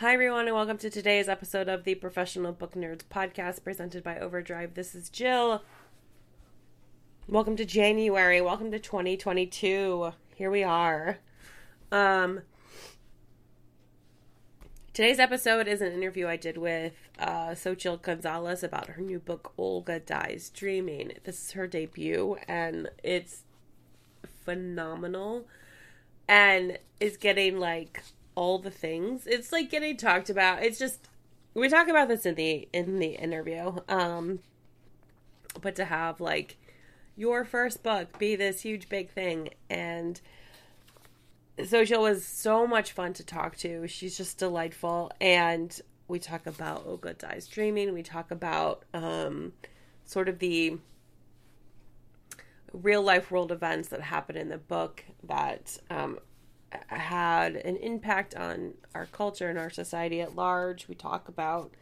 Hi, everyone, and welcome to today's episode of the Professional Book Nerds podcast presented by Overdrive. This is Jill. Welcome to January. Welcome to 2022. Here we are. Um, today's episode is an interview I did with uh, Xochitl Gonzalez about her new book, Olga Dies Dreaming. This is her debut, and it's phenomenal and is getting like all the things. It's like getting talked about. It's just we talk about this in the in the interview. Um but to have like your first book be this huge big thing and Xochitl was so much fun to talk to. She's just delightful and we talk about Olga Dies Dreaming. We talk about um sort of the real life world events that happen in the book that um, had an impact on our culture and our society at large. We talk about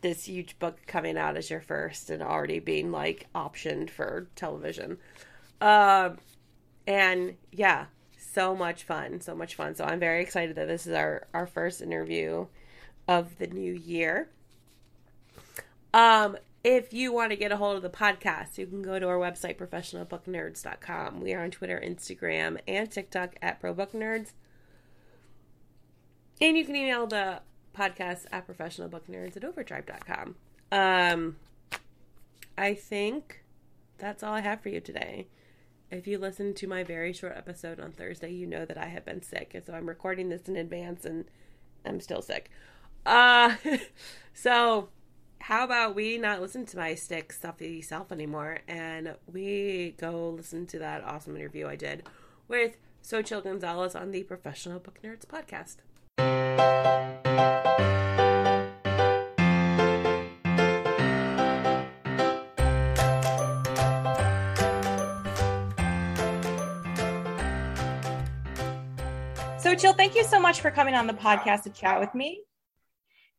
this huge book coming out as your first and already being like optioned for television. Uh, and yeah, so much fun, so much fun. So I'm very excited that this is our our first interview of the new year. Um, if you want to get a hold of the podcast, you can go to our website, professionalbooknerds.com. We are on Twitter, Instagram, and TikTok at ProBookNerds. And you can email the podcast at professionalbooknerds at overdrive.com. Um, I think that's all I have for you today. If you listened to my very short episode on Thursday, you know that I have been sick. And so I'm recording this in advance and I'm still sick. Uh, so how about we not listen to my stick stuffy self anymore and we go listen to that awesome interview I did with Xochitl Gonzalez on the Professional Book Nerds podcast. Xochitl, thank you so much for coming on the podcast to chat with me.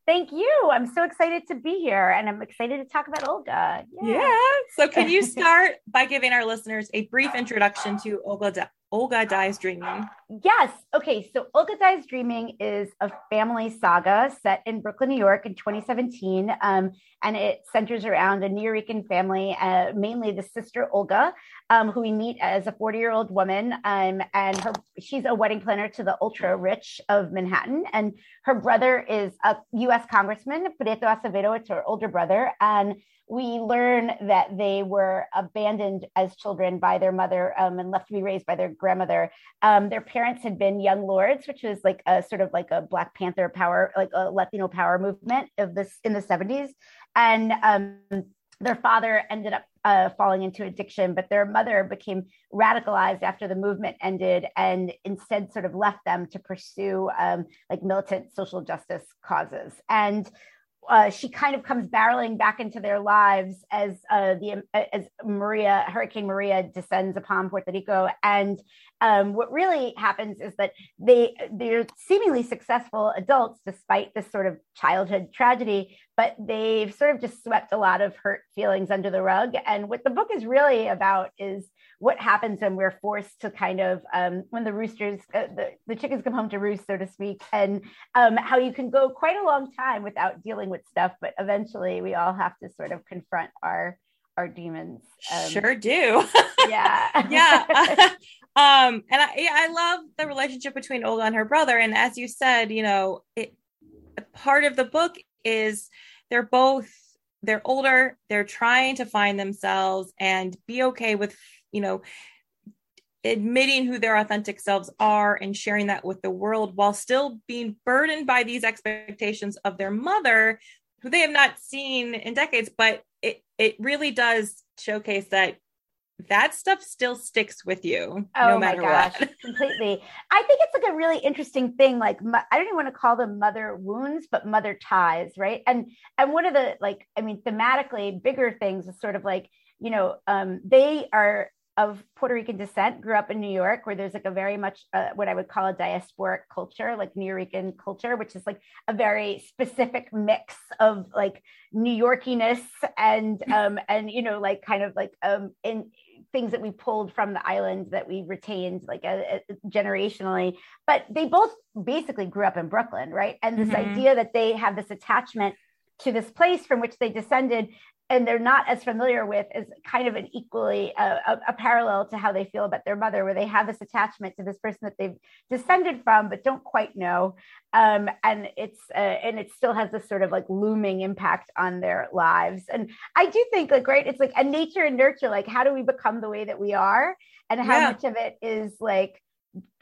Thank you. I'm so excited to be here and I'm excited to talk about Olga. Yeah. yeah. So, can you start by giving our listeners a brief introduction to Olga, Olga Dies Dreaming? Yes. Okay. So, Olga Dies Dreaming is a family saga set in Brooklyn, New York in 2017. Um, and it centers around a Nuyorican family, uh, mainly the sister Olga, um, who we meet as a 40 year old woman. Um, and her, she's a wedding planner to the ultra rich of Manhattan. And her brother is a US Congressman, Prieto Acevedo, it's her older brother. And we learn that they were abandoned as children by their mother um, and left to be raised by their grandmother. Um, their parents had been young lords, which was like a sort of like a Black Panther power, like a Latino power movement of this in the 70s. And um, their father ended up uh, falling into addiction, but their mother became radicalized after the movement ended and instead sort of left them to pursue um, like militant social justice causes. And uh, she kind of comes barreling back into their lives as uh, the as Maria Hurricane Maria descends upon Puerto Rico, and um, what really happens is that they they're seemingly successful adults despite this sort of childhood tragedy, but they've sort of just swept a lot of hurt feelings under the rug. And what the book is really about is what happens when we're forced to kind of um, when the roosters uh, the, the chickens come home to roost so to speak and um, how you can go quite a long time without dealing with stuff but eventually we all have to sort of confront our our demons um, sure do. Yeah. Yeah. Um and i yeah, i love the relationship between olga and her brother and as you said you know it part of the book is they're both they're older they're trying to find themselves and be okay with you know admitting who their authentic selves are and sharing that with the world while still being burdened by these expectations of their mother who they have not seen in decades. But it it really does showcase that that stuff still sticks with you oh no my gosh what. completely. I think it's like a really interesting thing like i don't even want to call them mother wounds but mother ties right? And and one of the like i mean thematically bigger things is sort of like you know um they are of Puerto Rican descent, grew up in New York, where there's like a very much uh, what I would call a diasporic culture, like Nuyorican culture, which is like a very specific mix of like New Yorkiness and um and you know like kind of like um in things that we pulled from the island that we retained like a, a generationally. But they both basically grew up in Brooklyn, right? And this Mhm. idea that they have this attachment to this place from which they descended and they're not as familiar with is kind of an equally uh, a, a parallel to how they feel about their mother where they have this attachment to this person that they've descended from but don't quite know. Um, and it's uh, and it still has this sort of like looming impact on their lives. And i do think like right it's like a nature and nurture like how do we become the way that we are? And how Yeah. much of it is like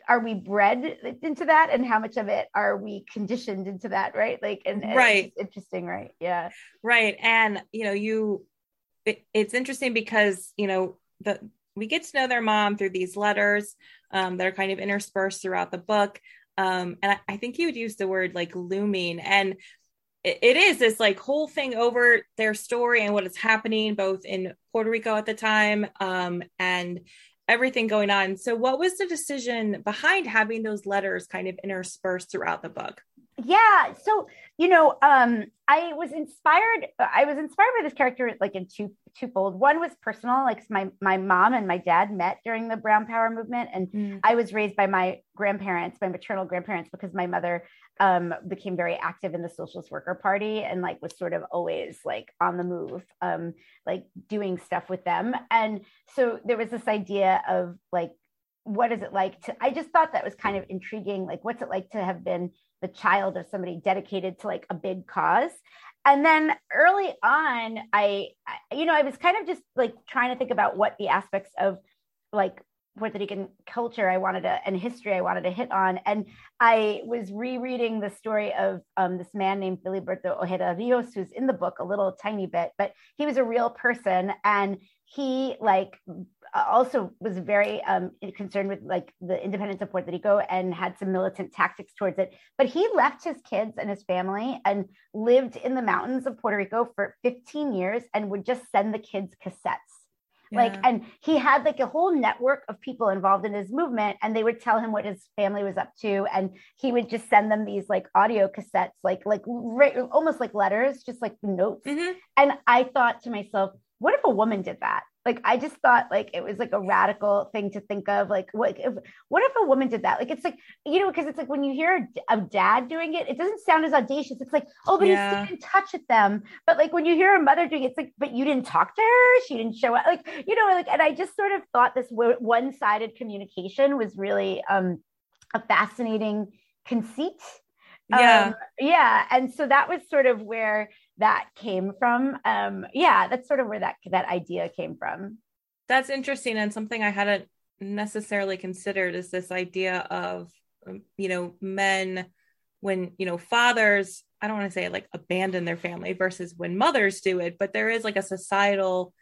are we bred into that and how much of it are we conditioned into that right like and, and Right. it's interesting right yeah Right. And, you know, you, it, it's interesting because, you know, the, we get to know their mom through these letters um, that are kind of interspersed throughout the book. Um, and I, I think you would use the word like looming. And it, it is this like whole thing over their story and what is happening both in Puerto Rico at the time um, and everything going on. So, what was the decision behind having those letters kind of interspersed throughout the book? Yeah so you know um i was inspired i was inspired by this character like in two twofold one was personal like my my mom and my dad met during the brown power movement and I was raised by my grandparents, my maternal grandparents, because my mother um, became very active in the Socialist Worker Party and like was sort of always like on the move, um, like doing stuff with them. And so there was this idea of like, what is it like to? I just thought that was kind of intriguing. Like, what's it like to have been the child of somebody dedicated to like a big cause? And then early on, I, you know, I was kind of just like trying to think about what the aspects of like Puerto Rican culture I wanted to and history I wanted to hit on. And I was rereading the story of um, this man named Filiberto Ojeda Rios, who's in the book a little tiny bit, but he was a real person and he like also was very um, concerned with like the independence of Puerto Rico and had some militant tactics towards it. But he left his kids and his family and lived in the mountains of Puerto Rico for 15 years and would just send the kids cassettes like and he had like a whole network of people involved in his movement and they would tell him what his family was up to and he would just send them these like audio cassettes like like almost like letters just like notes Mhm. and i thought to myself what if a woman did that? Like i just thought like it was like a radical thing to think of like what if what if a woman did that? Like it's like you know because it's like when you hear a, a dad doing it it doesn't sound as audacious. It's like oh but Yeah. he stayed in touch with them. But like when you hear a mother doing it it's like but you didn't talk to her? She didn't show up? Like you know like and i just sort of thought this w- one-sided communication was really um a fascinating conceit. Yeah. um, yeah and so that was sort of where that came from um yeah that's sort of where that that idea came from. That's interesting and something I hadn't necessarily considered is this idea of um, you know men when you know fathers I don't want to say like abandon their family versus when mothers do it but there is like a societal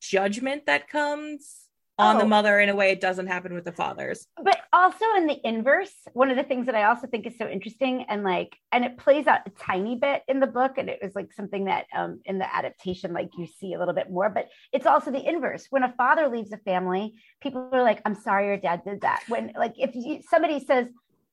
judgment that comes on the Oh. mother in a way it doesn't happen with the fathers. but also in the inverse one of the things that i also think is so interesting and like and it plays out a tiny bit in the book and it was like something that um in the adaptation like you see a little bit more but it's also the inverse when a father leaves a family people are like i'm sorry your dad did that when like if you, somebody says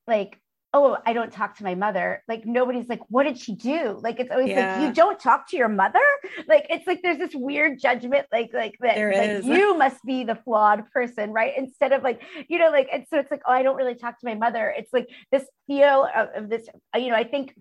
like oh i don't talk to my mother. Like nobody's like what did she do? Like it's always Yeah. like you don't talk to your mother? Like it's like there's this weird judgment like like that like, you must be the flawed person right? Instead of like you know like and so it's like oh i don't really talk to my mother. It's like this feel of, of this you know i think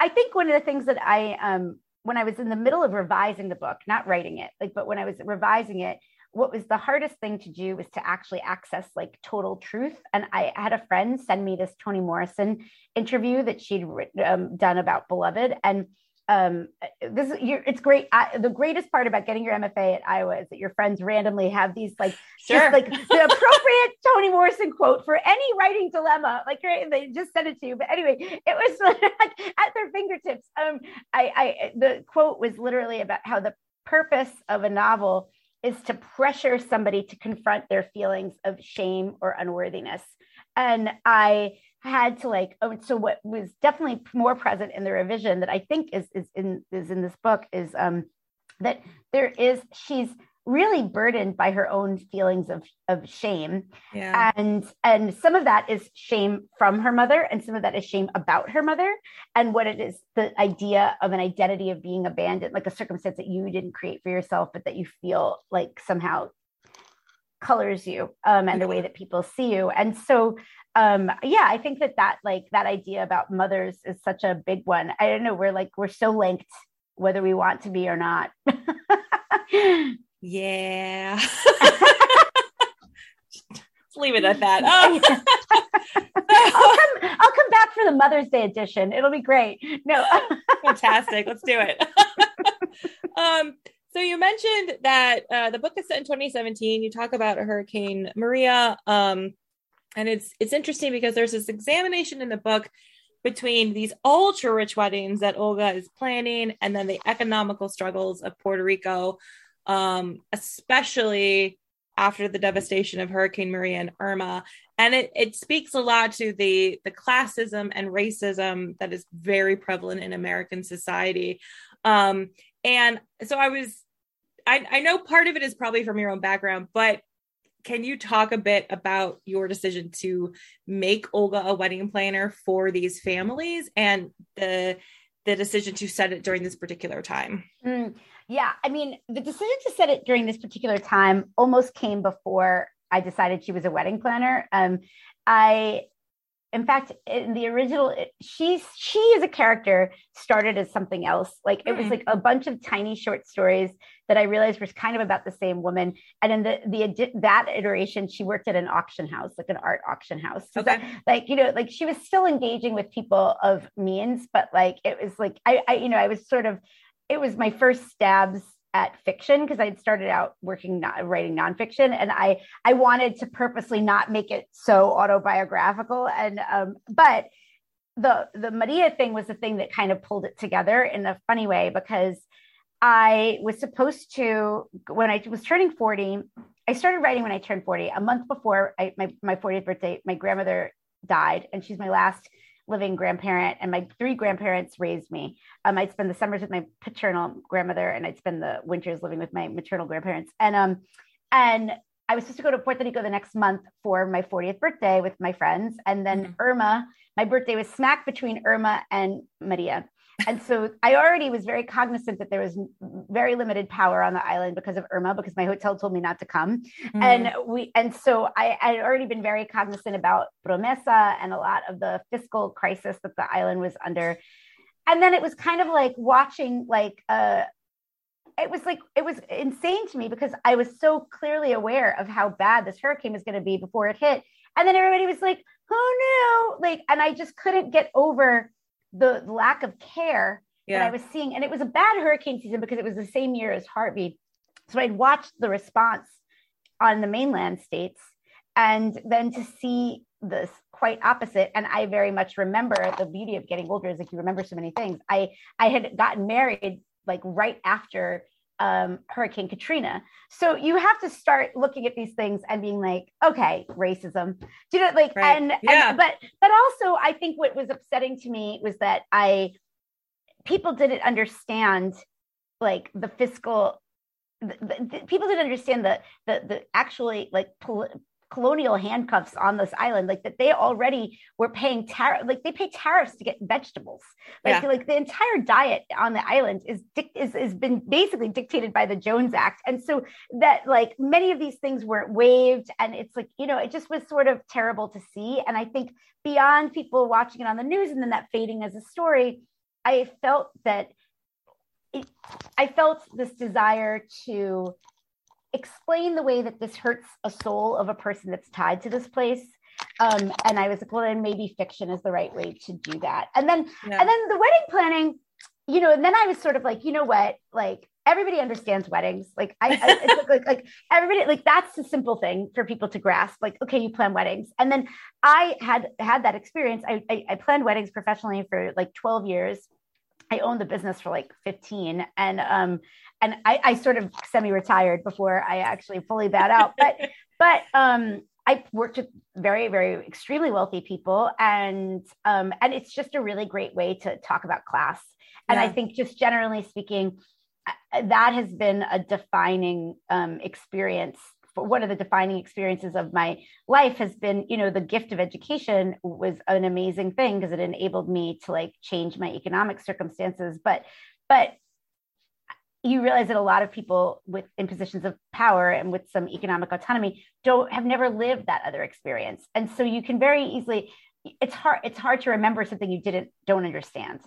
i think one of the things that i um when i was in the middle of revising the book not writing it like but when i was revising it what was the hardest thing to do was to actually access like total truth and i had a friend send me this toni morrison interview that she'd um, done about beloved and um this is it's great I, the greatest part about getting your mfa at iowa is that your friends randomly have these like just like the appropriate Toni Morrison quote for any writing dilemma. Like right, they just sent it to you. But anyway, it was like at their fingertips. Um, I, I the quote was literally about how the purpose of a novel is to pressure somebody to confront their feelings of shame or unworthiness. And I had to like oh so what was definitely more present in the revision that I think is is in is in this book is um that there is she's really burdened by her own feelings of of shame. Yeah. and and some of that is shame from her mother and some of that is shame about her mother and what it is the idea of an identity of being abandoned like a circumstance that you didn't create for yourself but that you feel like somehow colors you um, and the way that people see you. And so um, yeah i think that that like that idea about mothers is such a big one. I don't know we're like we're so linked whether we want to be or not Yeah. leave it at that. Oh. I'll, come, I'll come back for the Mother's Day edition. It'll be great. No. Fantastic. Let's do it. um, so you mentioned that uh, the book is set in 2017. You talk about Hurricane Maria. Um, and it's it's interesting because there's this examination in the book between these ultra rich weddings that Olga is planning and then the economical struggles of Puerto Rico um, especially after the devastation of Hurricane Maria and Irma. And it, it speaks a lot to the, the classism and racism that is very prevalent in American society. Um, and so I was, I, I know part of it is probably from your own background, but can you talk a bit about your decision to make Olga a wedding planner for these families and the the decision to set it during this particular time? Mm. Yeah, I mean, the decision to set it during this particular time almost came before I decided she was a wedding planner. Um, I, in fact, in the original, she's she as a character started as something else. Like it was hmm. like a bunch of tiny short stories that I realized was kind of about the same woman. And in the the that iteration, she worked at an auction house, like an art auction house. So okay. that, like you know, like she was still engaging with people of means, but like it was like I, I you know, I was sort of it was my first stabs at fiction because I'd started out working not, writing nonfiction, and I I wanted to purposely not make it so autobiographical. And um, but the the Maria thing was the thing that kind of pulled it together in a funny way because I was supposed to when I was turning forty. I started writing when I turned 40. A month before I, my, my 40th birthday, my grandmother died, and she's my last living grandparent, and my three grandparents raised me. Um, I'd spend the summers with my paternal grandmother, and I'd spend the winters living with my maternal grandparents. And um, and I was supposed to go to Puerto Rico the next month for my 40th birthday with my friends, and then mm-hmm. Irma. My birthday was smack between Irma and Maria and so I already was very cognizant that there was very limited power on the island because of Irma, because my hotel told me not to come. Mm. And we, and so I had already been very cognizant about Promesa and a lot of the fiscal crisis that the island was under. And then it was kind of like watching like uh it was like it was insane to me because I was so clearly aware of how bad this hurricane was going to be before it hit. And then everybody was like, who knew? Like, and I just couldn't get over the lack of care yeah. that I was seeing. And it was a bad hurricane season because it was the same year as Harvey. So I'd watched the response on the mainland states and then to see this quite opposite and i very much remember the beauty of getting older is like you remember so many things i i had gotten married like right after um, Hurricane Katrina. So you have to start looking at these things and being like, okay, racism. Do you know, like, right. and, yeah. and but but also, I think what was upsetting to me was that I people didn't understand like the fiscal. The, the, people didn't understand the the the actually like pol- colonial handcuffs on this island like that they already were paying tariff like they pay tariffs to get vegetables. Like yeah. like the entire diet on the island is is has been basically dictated by the jones act. And so that like many of these things weren't waived and it's like you know it just was sort of terrible to see. And i think beyond people watching it on the news and then that fading as a story i felt that it, i felt this desire to explain the way that this hurts a soul of a person that's tied to this place. Um, and I was like, well, then maybe fiction is the right way to do that. And then, yeah. and then the wedding planning, you know, and then I was sort of like, you know what, like everybody understands weddings. Like I, I it's like, like everybody, like that's a simple thing for people to grasp. Like, okay, you plan weddings. And then I had had that experience. I, I, I planned weddings professionally for like 12 years I owned the business for like 15 and um and I, I sort of semi-retired before I actually fully bowed out. But but um I worked with very, very extremely wealthy people, and um, and it's just a really great way to talk about class. And yeah. I think, just generally speaking, uh, that has been a defining um, experience. One of the defining experiences of my life has been, you know, the gift of education was an amazing thing because it enabled me to like change my economic circumstances. But, but you realize that a lot of people with in positions of power and with some economic autonomy don't have never lived that other experience. And so you can very easily it's hard it's hard to remember something you didn't don't understand.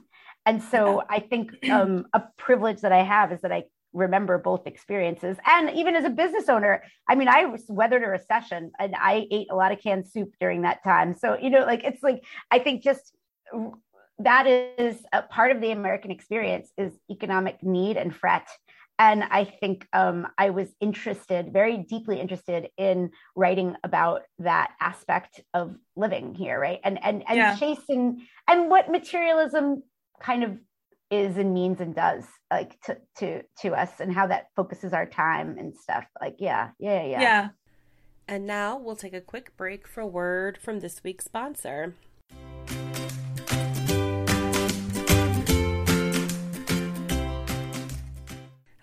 And so i think um, a privilege that i have is that i remember both experiences. And even as a business owner i mean i weathered a recession and i ate a lot of canned soup during that time. So you know like it's like i think just that is a part of the American experience is economic need and fret. And I think um, I was interested, very deeply interested in writing about that aspect of living here, right? And and and yeah. chasing and what materialism kind of is and means and does like to to to us and how that focuses our time and stuff. Like yeah, yeah, yeah. Yeah. And now we'll take a quick break for word from this week's sponsor.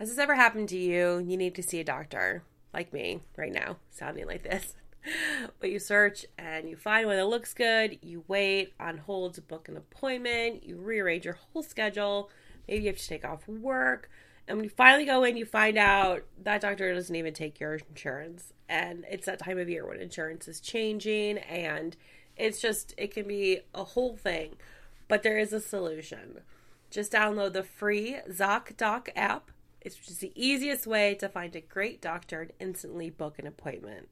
Has this ever happened to you? You need to see a doctor, like me right now, sounding like this. but you search and you find one that looks good, you wait on hold to book an appointment, you rearrange your whole schedule, maybe you have to take off work. And when you finally go in, you find out that doctor doesn't even take your insurance. And it's that time of year when insurance is changing and it's just, it can be a whole thing. But there is a solution. Just download the free ZocDoc app it's just the easiest way to find a great doctor and instantly book an appointment.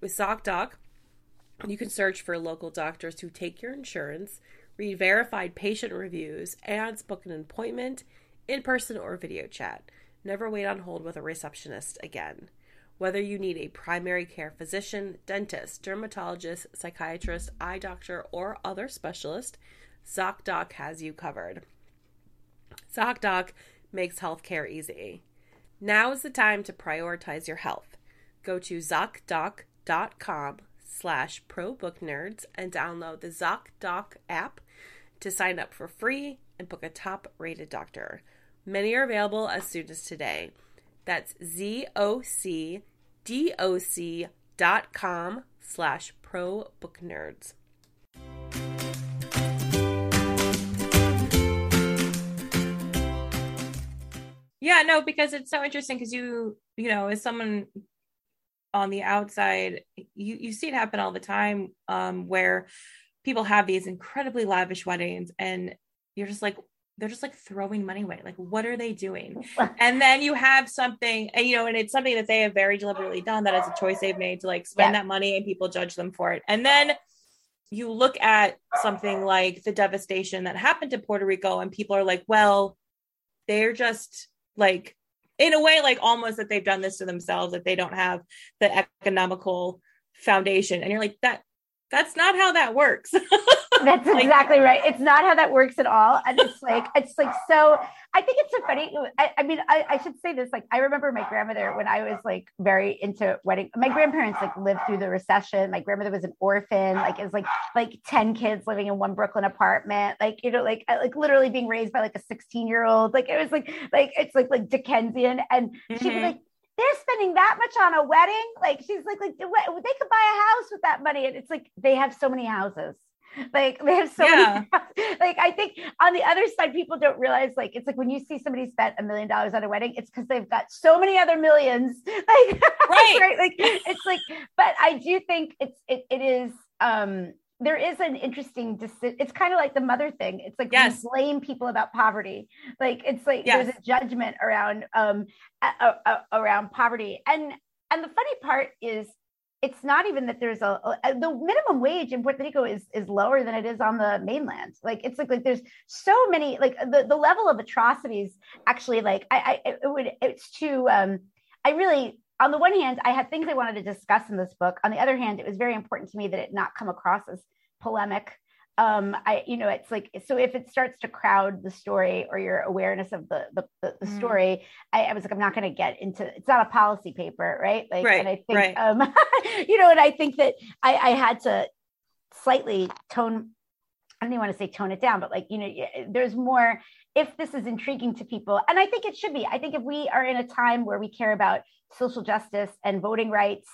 With ZocDoc, you can search for local doctors who take your insurance, read verified patient reviews, and book an appointment in person or video chat. Never wait on hold with a receptionist again. Whether you need a primary care physician, dentist, dermatologist, psychiatrist, eye doctor, or other specialist, ZocDoc has you covered. ZocDoc makes healthcare easy. Now is the time to prioritize your health. Go to ZocDoc.com slash ProBookNerds and download the ZocDoc app to sign up for free and book a top-rated doctor. Many are available as soon as today. That's Z-O-C-D-O-C.com slash ProBookNerds. Yeah, no, because it's so interesting because you, you know, as someone on the outside, you you see it happen all the time um, where people have these incredibly lavish weddings and you're just like they're just like throwing money away. Like, what are they doing? and then you have something, and you know, and it's something that they have very deliberately done that is a choice they've made to like spend yeah. that money and people judge them for it. And then you look at something like the devastation that happened to Puerto Rico, and people are like, well, they're just like in a way like almost that they've done this to themselves that they don't have the economical foundation. And you're like that that's not how that works that's like, exactly right it's not how that works at all and it's like it's like so i think it's so funny i, I mean I, I, should say this like i remember my grandmother when i was like very into wedding my grandparents like lived through the recession my grandmother was an orphan like it was like like 10 kids living in one brooklyn apartment like you know like uh, like literally being raised by like a 16 year old like it was like like it's like like dickensian and mm-hmm. she'd be mm-hmm. like they're spending that much on a wedding. Like she's like, like they could buy a house with that money. And it's like they have so many houses. Like they have so yeah. many. Like I think on the other side, people don't realize like it's like when you see somebody spent a million dollars on a wedding, it's because they've got so many other millions. Like right. right. Like it's like, but I do think it's it, it is um there is an interesting it's kind of like the mother thing it's like yes. we blame people about poverty like it's like yes. there's a judgment around um a, a, around poverty and and the funny part is it's not even that there's a, a, the minimum wage in Puerto Rico is is lower than it is on the mainland. Like it's like like there's so many like the, the level of atrocities actually like I, I it would it's too um I really on the one hand, I had things I wanted to discuss in this book. On the other hand, it was very important to me that it not come across as polemic. Um i you know it's like so if it starts to crowd the story or your awareness of the the, the, the mm. story I, I, was like i'm not going to get into it's not a policy paper right like right, and i think right. um you know and i think that i i had to slightly tone I don't even want to say tone it down, but like, you know, there's more if this is intriguing to people. And I think it should be. I think if we are in a time where we care about social justice and voting rights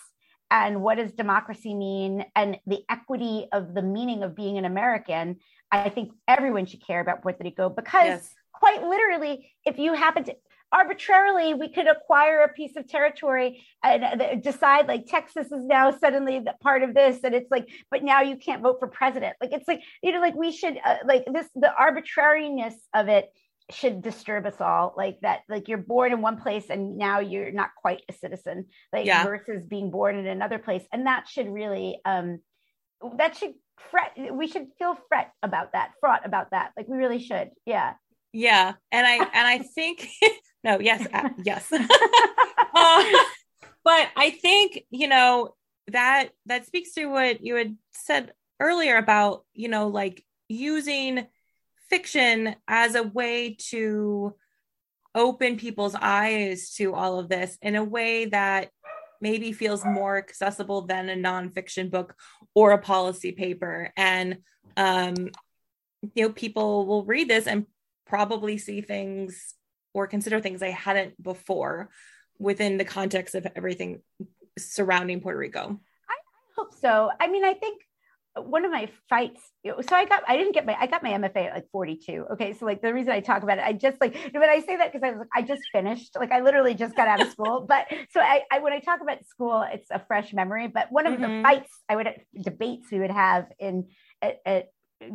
and what does democracy mean? And the equity of the meaning of being an American, I think everyone should care about Puerto Rico because yes. quite literally, if you happen to arbitrarily we could acquire a piece of territory and uh, decide like Texas is now suddenly the part of this and it's like but now you can't vote for president. Like it's like you know like we should uh, like this the arbitrariness of it should disturb us all like that like you're born in one place and now you're not quite a citizen like yeah. versus being born in another place. And that should really um that should fret we should feel fret about that fraught about that like we really should yeah. Yeah and i and i think no yes uh, yes. Uh, but i think you know that that speaks to what you had said earlier about you know like using fiction as a way to open people's eyes to all of this in a way that maybe feels more accessible than a nonfiction book or a policy paper. And, um, you know, people will read this and probably see things or consider things they hadn't before within the context of everything surrounding Puerto Rico. I hope so. I mean, I think one of my fights so i got i didn't get my i got my mfa at like 42 okay so like the reason i talk about it i just like when i say that because i was like i just finished like i literally just got out of school. But so I, I when i talk about school it's a fresh memory. But one of mm-hmm. the fights i would debates we would have in at, at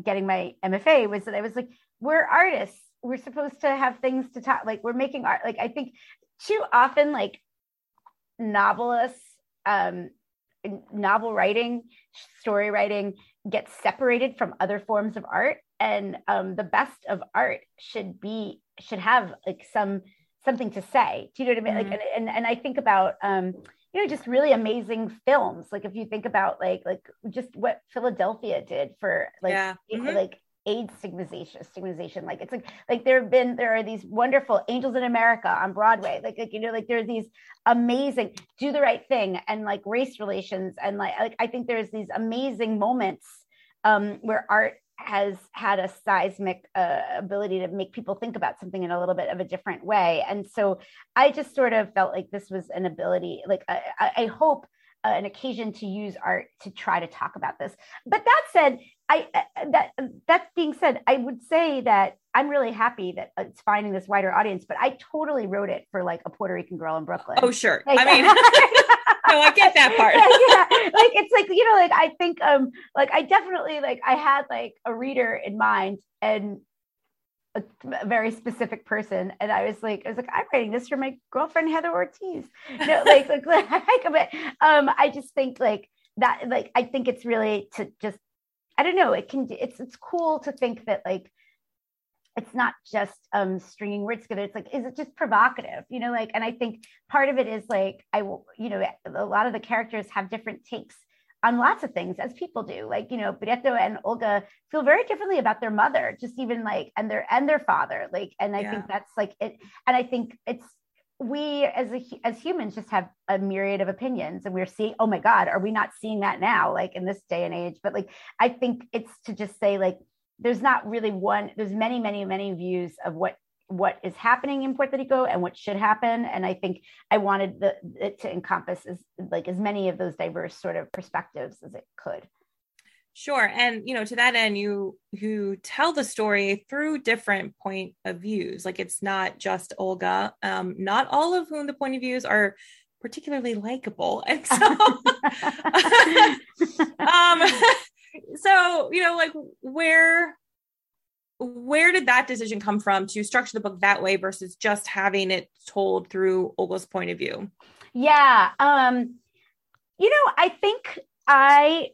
getting my mfa was that i was like we're artists. We're supposed to have things to talk like we're making art. Like i think too often like novelists um novel writing, story writing gets separated from other forms of art, and um, the best of art should be should have like some something to say. Do you know what I mean? Mm-hmm. Like, and, and and I think about um, you know just really amazing films. Like if you think about like like just what Philadelphia did for like yeah. mm-hmm. like AIDS stigmatization, stigmatization. Like it's like like there have been there are these wonderful Angels in America on Broadway. Like, like you know like there are these amazing Do the Right Thing and like race relations and like like I think there's these amazing moments um, where art has had a seismic uh, ability to make people think about something in a little bit of a different way. And so I just sort of felt like this was an ability. Like I, I hope an occasion to use art to try to talk about this. But that said, I uh, that that being said, I would say that I'm really happy that it's finding this wider audience. But I totally wrote it for like a Puerto Rican girl in Brooklyn. Oh sure, like, I mean, no, I get that part. yeah, like it's like you know, like I think um, like I definitely like I had like a reader in mind, and a, a, very specific person and i was like i was like i'm writing this for my girlfriend heather ortiz know, like like, like um i just think like that like i think it's really to just I don't know. It can. It's it's cool to think that like it's not just um stringing words together. It's like is it just provocative? You know, like and I think part of it is like I will. You know, a lot of the characters have different takes on lots of things as people do. Like you know Prieto and Olga feel very differently about their mother just even like and their and their father. Like and I yeah. think that's like it and I think it's we as a, as humans just have a myriad of opinions and we're seeing oh my god are we not seeing that now like in this day and age? But like i think it's to just say like there's not really one there's many many many views of what what is happening in puerto rico and what should happen and i think i wanted the, it to encompass as like as many of those diverse sort of perspectives as it could Sure. And you know, to that end, you you tell the story through different point of views. Like it's not just Olga. Um, not all of whom the point of views are particularly likable. And so um so you know, like where where did that decision come from to structure the book that way versus just having it told through Olga's point of view? Yeah. Um, you know, I think I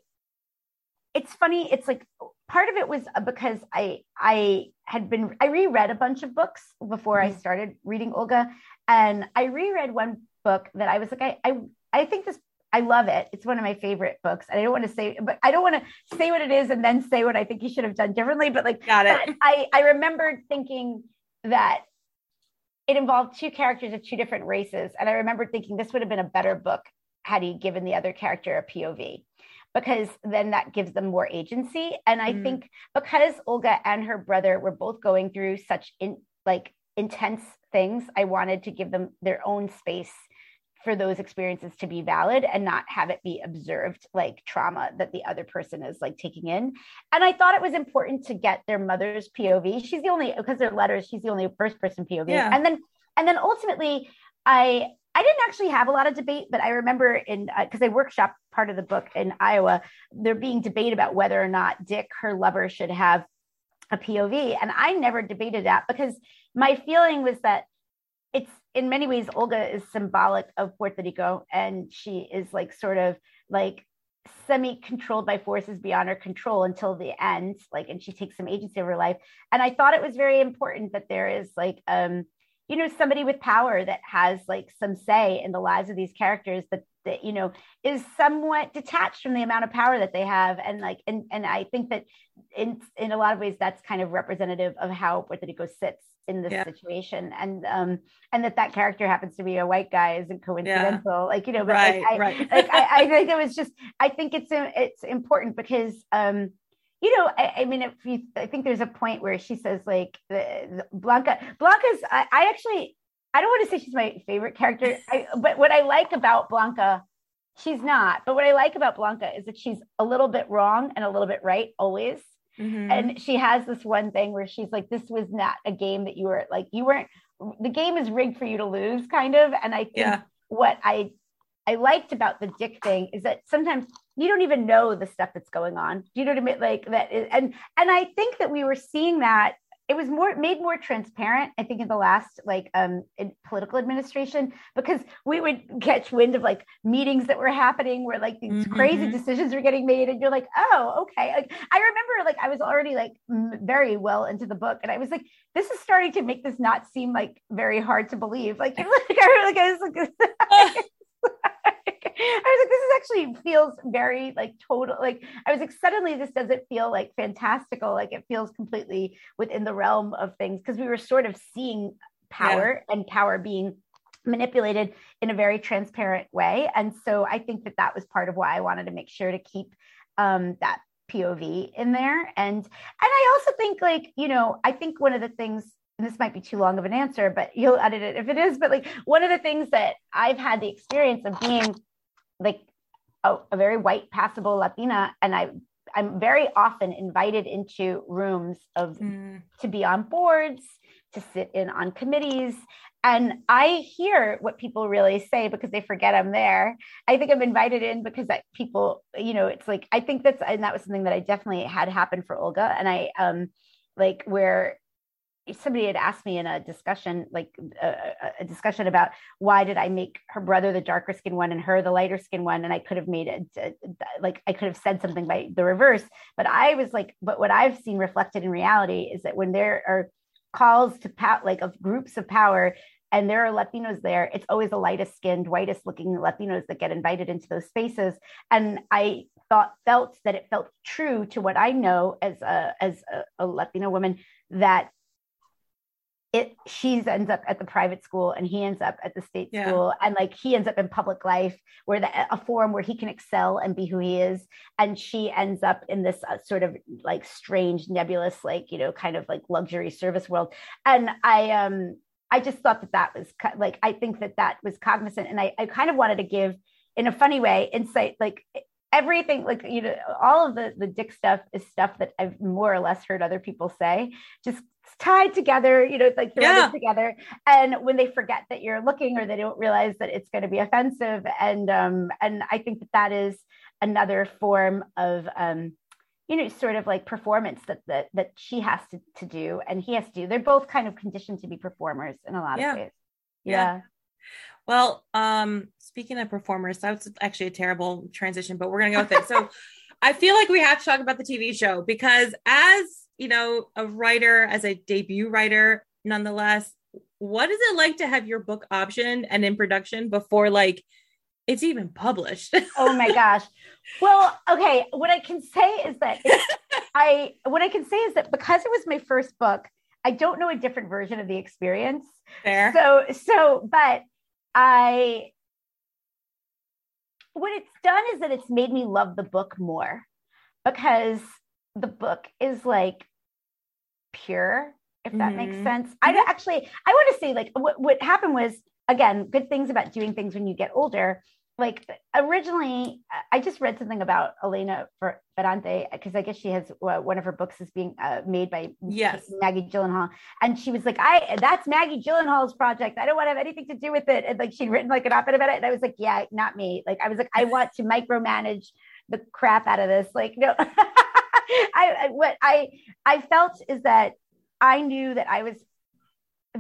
it's funny. It's like part of it was because I I had been I reread a bunch of books before mm-hmm. I started reading Olga, and I reread one book that I was like I I I think this I love it. It's one of my favorite books. And I don't want to say, but I don't want to say what it is and then say what I think you should have done differently. But like, got it. I I remembered thinking that it involved two characters of two different races, and I remember thinking this would have been a better book had he given the other character a POV because then that gives them more agency. And I mm. think because Olga and her brother were both going through such in like intense things, I wanted to give them their own space for those experiences to be valid and not have it be observed like trauma that the other person is like taking in. And I thought it was important to get their mother's POV. She's the only because they're letters, she's the only first person POV. Yeah. And then and then ultimately I I didn't actually have a lot of debate, but I remember in because uh, I workshop part of the book in Iowa, there being debate about whether or not Dick, her lover, should have a POV. And I never debated that because my feeling was that it's in many ways Olga is symbolic of Puerto Rico and she is like sort of like semi controlled by forces beyond her control until the end like and she takes some agency of her life. And i thought it was very important that there is like um you know somebody with power that has like some say in the lives of these characters that that you know is somewhat detached from the amount of power that they have and like and and i think that in in a lot of ways that's kind of representative of how puerto rico sits in this yeah. situation and um and that that character happens to be a white guy isn't coincidental yeah. like you know but right, like, I, right. like I, I think it was just i think it's it's important because um you know, I, I, mean, if you, I think there's a point where she says like the, the Blanca, Blanca's, I, I, actually, I don't want to say she's my favorite character, I, but what I like about Blanca, she's not, but what I like about Blanca is that she's a little bit wrong and a little bit right always. Mm-hmm. And she has this one thing where she's like, this was not a game that you were like, you weren't, the game is rigged for you to lose kind of. And I think yeah. what I I liked about the dick thing is that sometimes you don't even know the stuff that's going on. Do you know what I mean? Like that, is, and and I think that we were seeing that it was more made more transparent. I think in the last like um political administration because we would catch wind of like meetings that were happening where like these mm-hmm. crazy decisions were getting made, and you're like, oh, okay. Like I remember like I was already like very well into the book, and I was like, this is starting to make this not seem like very hard to believe. Like, like I, like, I was like. I was like, this is actually feels very like total. Like I was like, suddenly this doesn't feel like fantastical. Like it feels completely within the realm of things because we were sort of seeing power yeah. and power being manipulated in a very transparent way. And so I think that that was part of why I wanted to make sure to keep um, that POV in there. And and I also think like you know I think one of the things this might be too long of an answer, but you'll edit it if it is. But like one of the things that I've had the experience of being like a, a very white passable Latina, and I I'm very often invited into rooms of mm. to be on boards, to sit in on committees. And I hear what people really say because they forget I'm there. I think I'm invited in because I, people, you know, it's like I think that's and that was something that I definitely had happen for Olga. And I um like where somebody had asked me in a discussion like a, a, discussion about why did i make her brother the darker skin one and her the lighter skin one and i could have made it uh, like i could have said something by the reverse but i was like but what i've seen reflected in reality is that when there are calls to power like of groups of power and there are Latinos there, it's always the lightest skinned, whitest looking Latinos that get invited into those spaces. And I thought felt that it felt true to what I know as a as a, a Latino woman that it she ends up at the private school and he ends up at the state yeah. school. And like he ends up in public life where the, a forum where he can excel and be who he is. And she ends up in this uh, sort of like strange nebulous like you know kind of like luxury service world. And i um i just thought that that was like i think that that was cognizant. And i, I kind of wanted to give in a funny way insight like everything like you know all of the the dick stuff is stuff that i've more or less heard other people say just tied together, you know, like threaded yeah. together. And when they forget that you're looking or they don't realize that it's going to be offensive. And um, and I think that that is another form of um, you know, sort of like performance that that that she has to, to do and he has to do. They're both kind of conditioned to be performers in a lot yeah. of ways. Yeah. yeah. Well, um, speaking of performers, that's actually a terrible transition, but we're gonna go with it. So I feel like we have to talk about the TV show because as you know, a writer, as a debut writer, nonetheless, what is it like to have your book optioned and in production before like it's even published. oh my gosh. Well, okay. What I can say is that I what I can say is that because it was my first book, I don't know a different version of the experience. Fair. So so, but I what it's done is that it's made me love the book more because the book is like pure if that mm-hmm. makes sense i actually i want to say like what, what happened was again good things about doing things when you get older like originally i just read something about elena ferrante because i guess she has uh, one of her books is being uh, made by yes. Maggie gyllenhaal. And she was like i that's maggie gyllenhaal's project. I don't want to have anything to do with it. And like she'd written like an op-ed about it and i was like yeah not me. Like i was like i want to micromanage the crap out of this. Like no. I what I I felt is that I knew that I was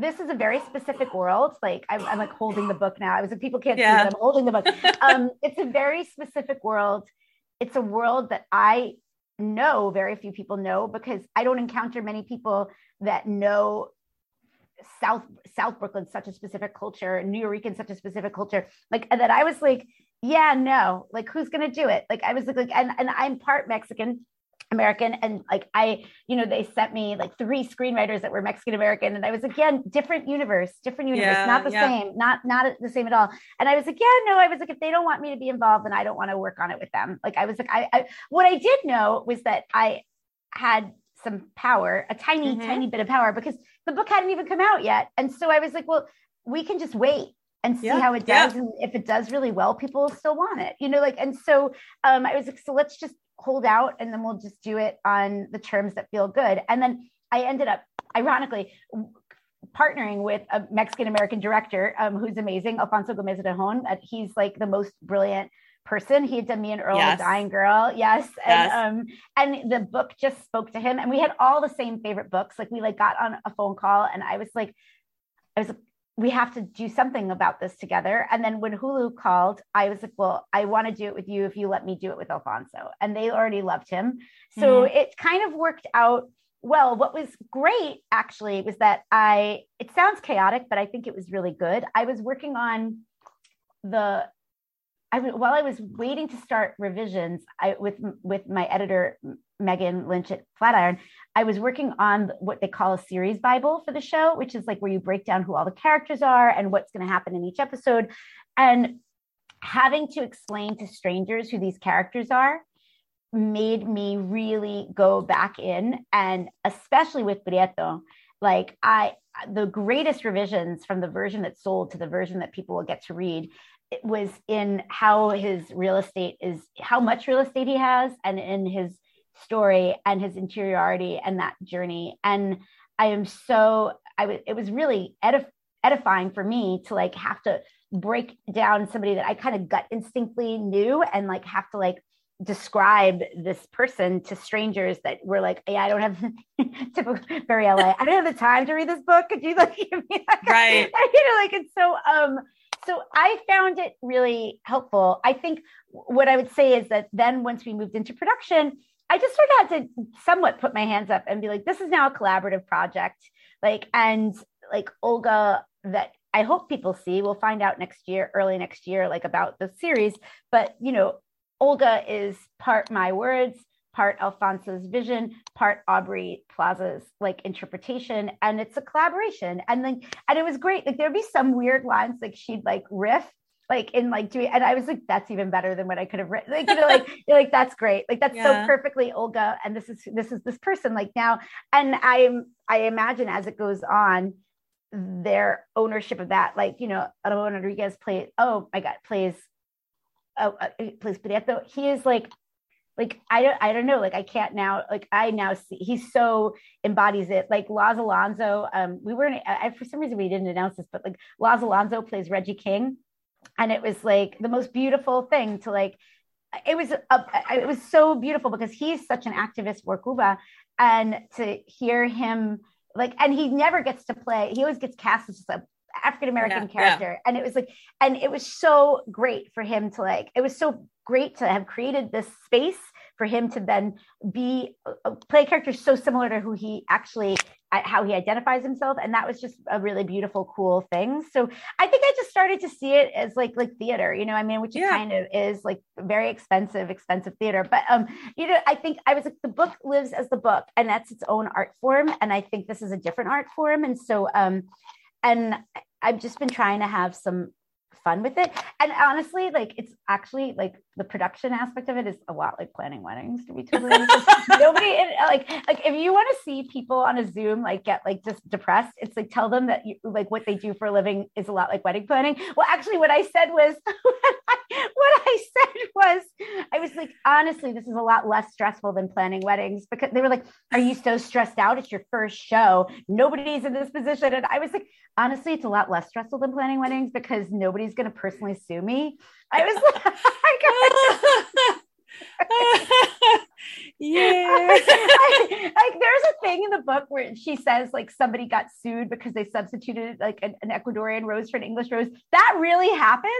this is a very specific world. Like I'm, I'm like holding the book now. I was like, people can't yeah. see that I'm holding the book. Um, it's a very specific world. It's a world that I know very few people know because I don't encounter many people that know South South Brooklyn such a specific culture, New York such a specific culture. Like that I was like, yeah, no, like who's gonna do it? Like I was like, and and I'm part Mexican, American. And like I, you know, they sent me like three screenwriters that were Mexican American. And I was again, different universe, different universe, yeah, not the yeah. same, not not the same at all. And I was like, yeah, no, I was like, if they don't want me to be involved, then I don't want to work on it with them. Like I was like, I, I what I did know was that I had some power, a tiny, mm-hmm. tiny bit of power because the book hadn't even come out yet. And so I was like, well, we can just wait and see yeah, how it does. Yeah. And if it does really well, people will still want it, you know, like, and so um, I was like, so let's just hold out and then we'll just do it on the terms that feel good. And then I ended up, ironically, partnering with a Mexican American director um, who's amazing, Alfonso Gomez Rejon. Uh, he's like the most brilliant person. He had done me and Earl, yes. dying girl. Yes. And yes. um and the book just spoke to him. And we had all the same favorite books. Like we like got on a phone call and I was like, I was we have to do something about this together. And then when Hulu called, I was like, well, I want to do it with you if you let me do it with Alfonso. And they already loved him. So mm-hmm. it kind of worked out well. What was great actually was that I, it sounds chaotic, but I think it was really good. I was working on the I while I was waiting to start revisions, I with with my editor Megan Lynch at Flatiron, I was working on what they call a series Bible for the show, which is like where you break down who all the characters are and what's going to happen in each episode, and having to explain to strangers who these characters are made me really go back in, and especially with Prieto, like I the greatest revisions from the version that's sold to the version that people will get to read was in how his real estate is how much real estate he has and in his story and his interiority and that journey and i am so i was it was really edif- edifying for me to like have to break down somebody that i kind of gut instinctively knew and like have to like describe this person to strangers that were like, yeah, I don't have typical very LA. I don't have the time to read this book. Could you like give me like right? you know, like it's so um so I found it really helpful. I think what I would say is that then once we moved into production, I just sort of had to somewhat put my hands up and be like, this is now a collaborative project. Like, and like Olga, that I hope people see, we'll find out next year, early next year, like about the series. But, you know, Olga is part my words, part Alfonso's vision, part Aubrey Plaza's like interpretation, and it's a collaboration. And then and it was great. Like there'd be some weird lines like she'd like riff like in like doing and I was like, that's even better than what I could have written. Like, you know, like you're like, that's great. Like that's yeah. so perfectly Olga. And this is this is this person like now. And I'm I imagine as it goes on, their ownership of that, like, you know, Ramon Rodriguez plays, oh my God, plays oh, uh, plays Prieto. He is like like I don't I don't know like I can't now like I now see he's so embodies it like Laz Alonso um we weren't I, for some reason we didn't announce this but like Laz Alonso plays Reggie King and it was like the most beautiful thing to like it was a, it was so beautiful because he's such an activist for Cuba and to hear him like and he never gets to play he always gets cast as just a African American yeah, character. Yeah. And it was like, and it was so great for him to like, it was so great to have created this space for him to then be uh, play a character so similar to who he actually how he identifies himself. And that was just a really beautiful cool thing. So i think i just started to see it as like like theater you know i mean? Which yeah. kind of is like very expensive expensive theater. But um you know i think i was like the book lives as the book and that's its own art form. And i think this is a different art form. And so um and i've just been trying to have some fun with it. And honestly, like it's actually like the production aspect of it is a lot like planning weddings to be totally. Nobody like like if you want to see people on a Zoom like get like just depressed, it's like tell them that you like what they do for a living is a lot like wedding planning. Well, actually, what I said was what I said was I was like, honestly, this is a lot less stressful than planning weddings because they were like, Are you so stressed out? It's your first show. Nobody's in this position. And I was like, honestly, it's a lot less stressful than planning weddings because nobody's going to personally sue me. I was like, yeah. Like there's a thing in the book where she says like somebody got sued because they substituted like an, an Ecuadorian rose for an English rose. That really happened.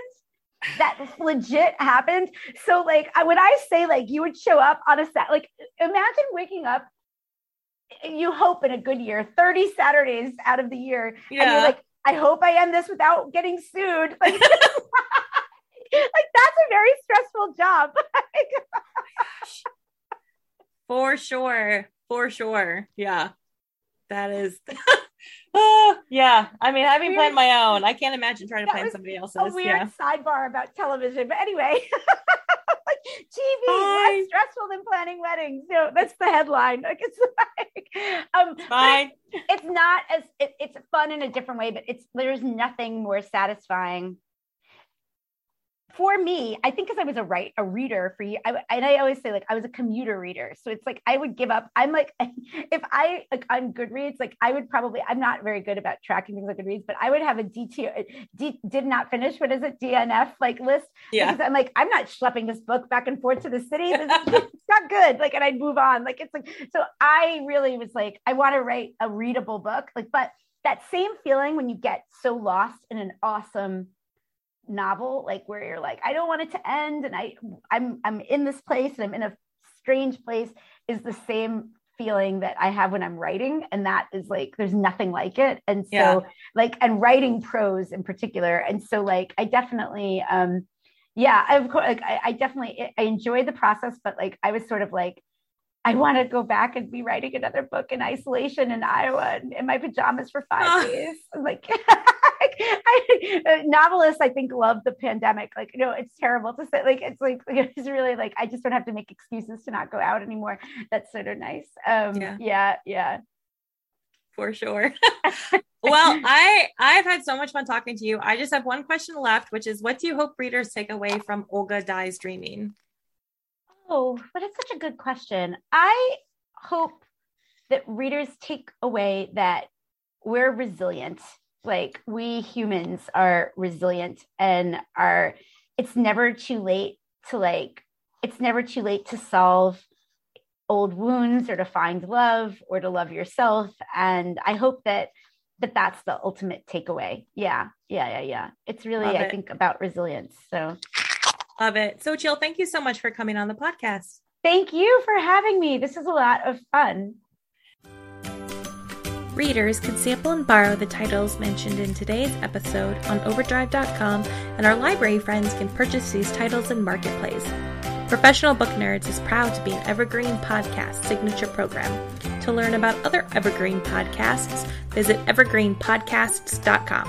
That legit happened. So like when I say like you would show up on a set, like imagine waking up eh, you hope in a good year 30 saturdays out of the year yeah. and you're like i hope i end this without getting sued like, like that's a very stressful job for sure for sure yeah that is oh, yeah i mean having planned my own i can't imagine trying to plan somebody else's a weird yeah. sidebar about television but anyway TV less stressful than planning weddings. No, that's the headline. Like it's like, um. It's, it's, not as it, it's fun in a different way, but it's there's nothing more satisfying for me, I think because I was a write a reader for you, I, and I always say like I was a commuter reader, so it's like I would give up. I'm like, if I like on Goodreads, like I would probably I'm not very good about tracking things on Goodreads, but I would have a DT D, did not finish. What is it? DNF like list. Yeah. Because I'm like I'm not schlepping this book back and forth to the city. it's not good. Like, and I'd move on. Like it's like so. I really was like I want to write a readable book. Like, but that same feeling when you get so lost in an awesome novel like where you're like i don't want it to end and i i'm i'm in this place and i'm in a strange place is the same feeling that i have when i'm writing and that is like there's nothing like it and so yeah. like and writing prose in particular and so like i definitely um yeah of course like I, I definitely i enjoyed the process but like i was sort of like I want to go back and be writing another book in isolation in Iowa in my pajamas for five oh. days. I'm like, I, uh, novelists, I think, love the pandemic. Like, you know, it's terrible to say. Like, it's like it's really like I just don't have to make excuses to not go out anymore. That's sort of nice. Um, yeah, yeah, yeah. For sure. well, I I've had so much fun talking to you. I just have one question left, which is, what do you hope readers take away from Olga Dies Dreaming? Oh, but it's such a good question. I hope that readers take away that we're resilient. Like we humans are resilient and are it's never too late to like it's never too late to solve old wounds or to find love or to love yourself and I hope that that that's the ultimate takeaway. Yeah. Yeah, yeah, yeah. It's really Love I it. think about resilience. So Love it. Xochitl, thank you so much for coming on the podcast. Thank you for having me. This is a lot of fun. Readers can sample and borrow the titles mentioned in today's episode on overdrive.com, and our library friends can purchase these titles in Marketplace. Professional Book Nerds is proud to be an Evergreen Podcast signature program. To learn about other Evergreen podcasts, visit evergreenpodcasts.com.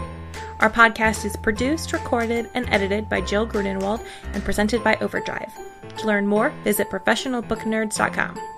Our podcast is produced, recorded, and edited by Jill Grunenwald and presented by Overdrive. To learn more, visit professionalbooknerds.com.